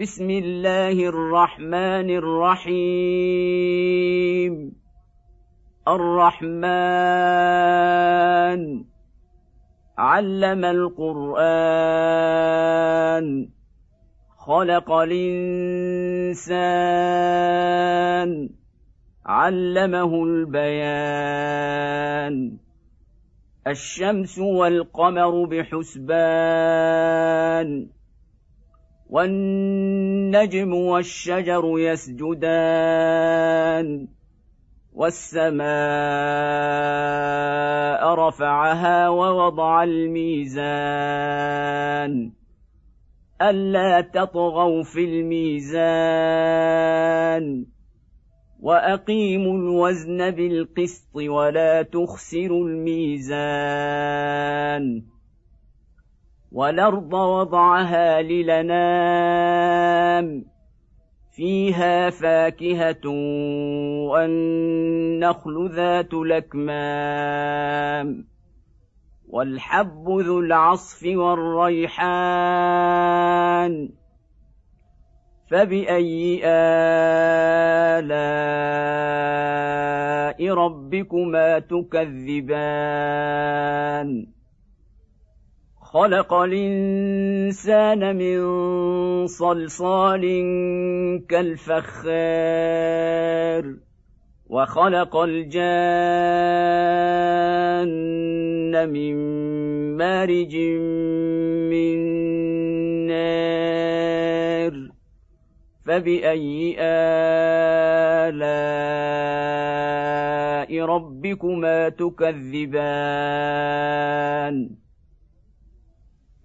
بسم الله الرحمن الرحيم. الرحمن. علم القرآن. خلق الإنسان. علمه البيان. الشمس والقمر بحسبان. والنجم والشجر يسجدان والسماء رفعها ووضع الميزان ألا تطغوا في الميزان وأقيموا الوزن بالقسط ولا تخسروا الميزان والأرض وضعها للنام فيها فاكهة والنخل ذات الأكمام والحب ذو العصف والريحان فبأي آلاء ربكما تكذبان خلق الإنسان من صلصال كالفخار وخلق الجان من مارج من نار فبأي آلاء ربكما تكذبان؟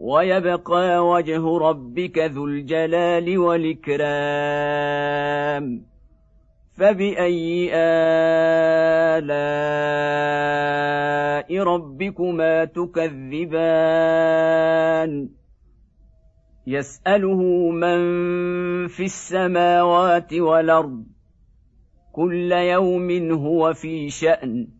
ويبقى وجه ربك ذو الجلال والإكرام. فبأي آلاء ربكما تكذبان؟ يسأله من في السماوات والأرض. كل يوم هو في شأن.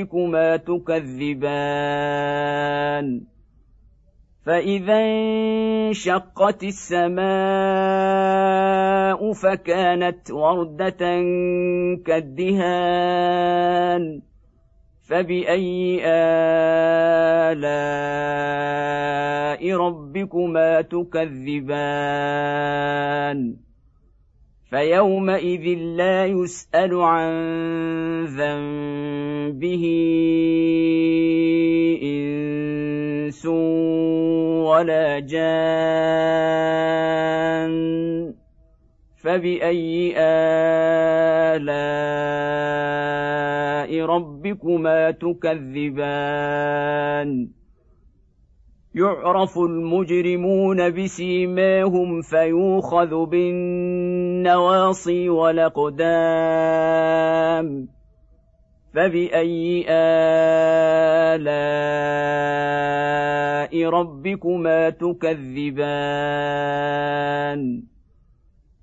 ربكما تكذبان فإذا انشقت السماء فكانت وردة كالدهان فبأي آلاء ربكما تكذبان فيومئذ لا يسأل عن ذنبه إنس ولا جان فبأي آلاء ربكما تكذبان؟ يعرف المجرمون بسيماهم فيوخذ بالنواصي والأقدام. فباي الاء ربكما تكذبان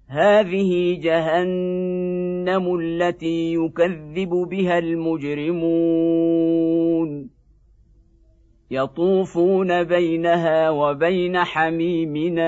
هذه جهنم التي يكذب بها المجرمون يطوفون بينها وبين حميمنان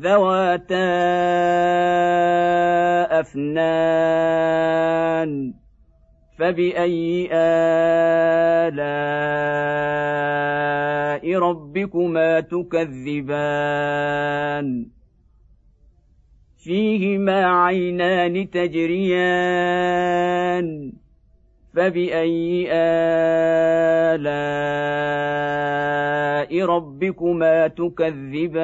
ذواتا أفنان فبأي آلاء ربكما تكذبان؟ فيهما عينان تجريان. فباي الاء ربكما تكذبان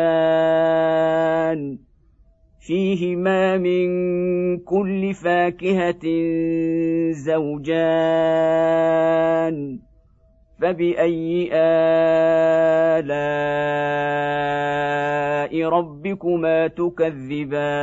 فيهما من كل فاكهه زوجان فباي الاء ربكما تكذبان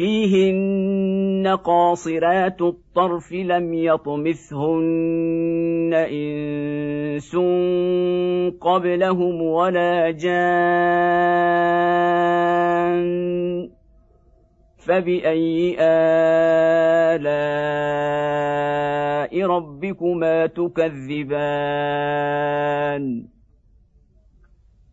فيهن قاصرات الطرف لم يطمثهن إنس قبلهم ولا جان فبأي آلاء ربكما تكذبان؟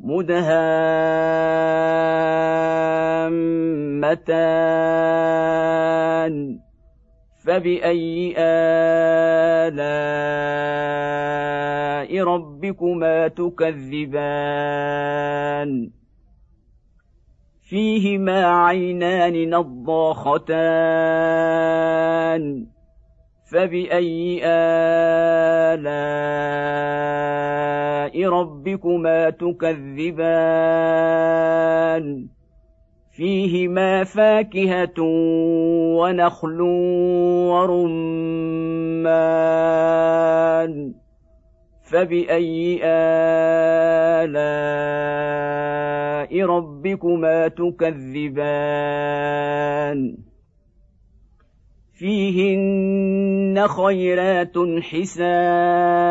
مدهامتان. فبأي آلاء ربكما تكذبان؟ فيهما عينان نضاختان. فبأي آلاء ربكما تكذبان فيهما فاكهة ونخل ورمان فبأي آلاء ربكما تكذبان فيهن خيرات حسان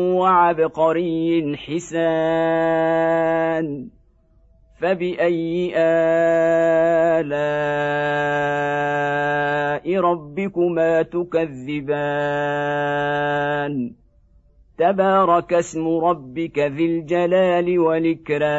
وعبقري حسان فبأي آلاء ربكما تكذبان؟ تبارك اسم ربك ذي الجلال والإكرام.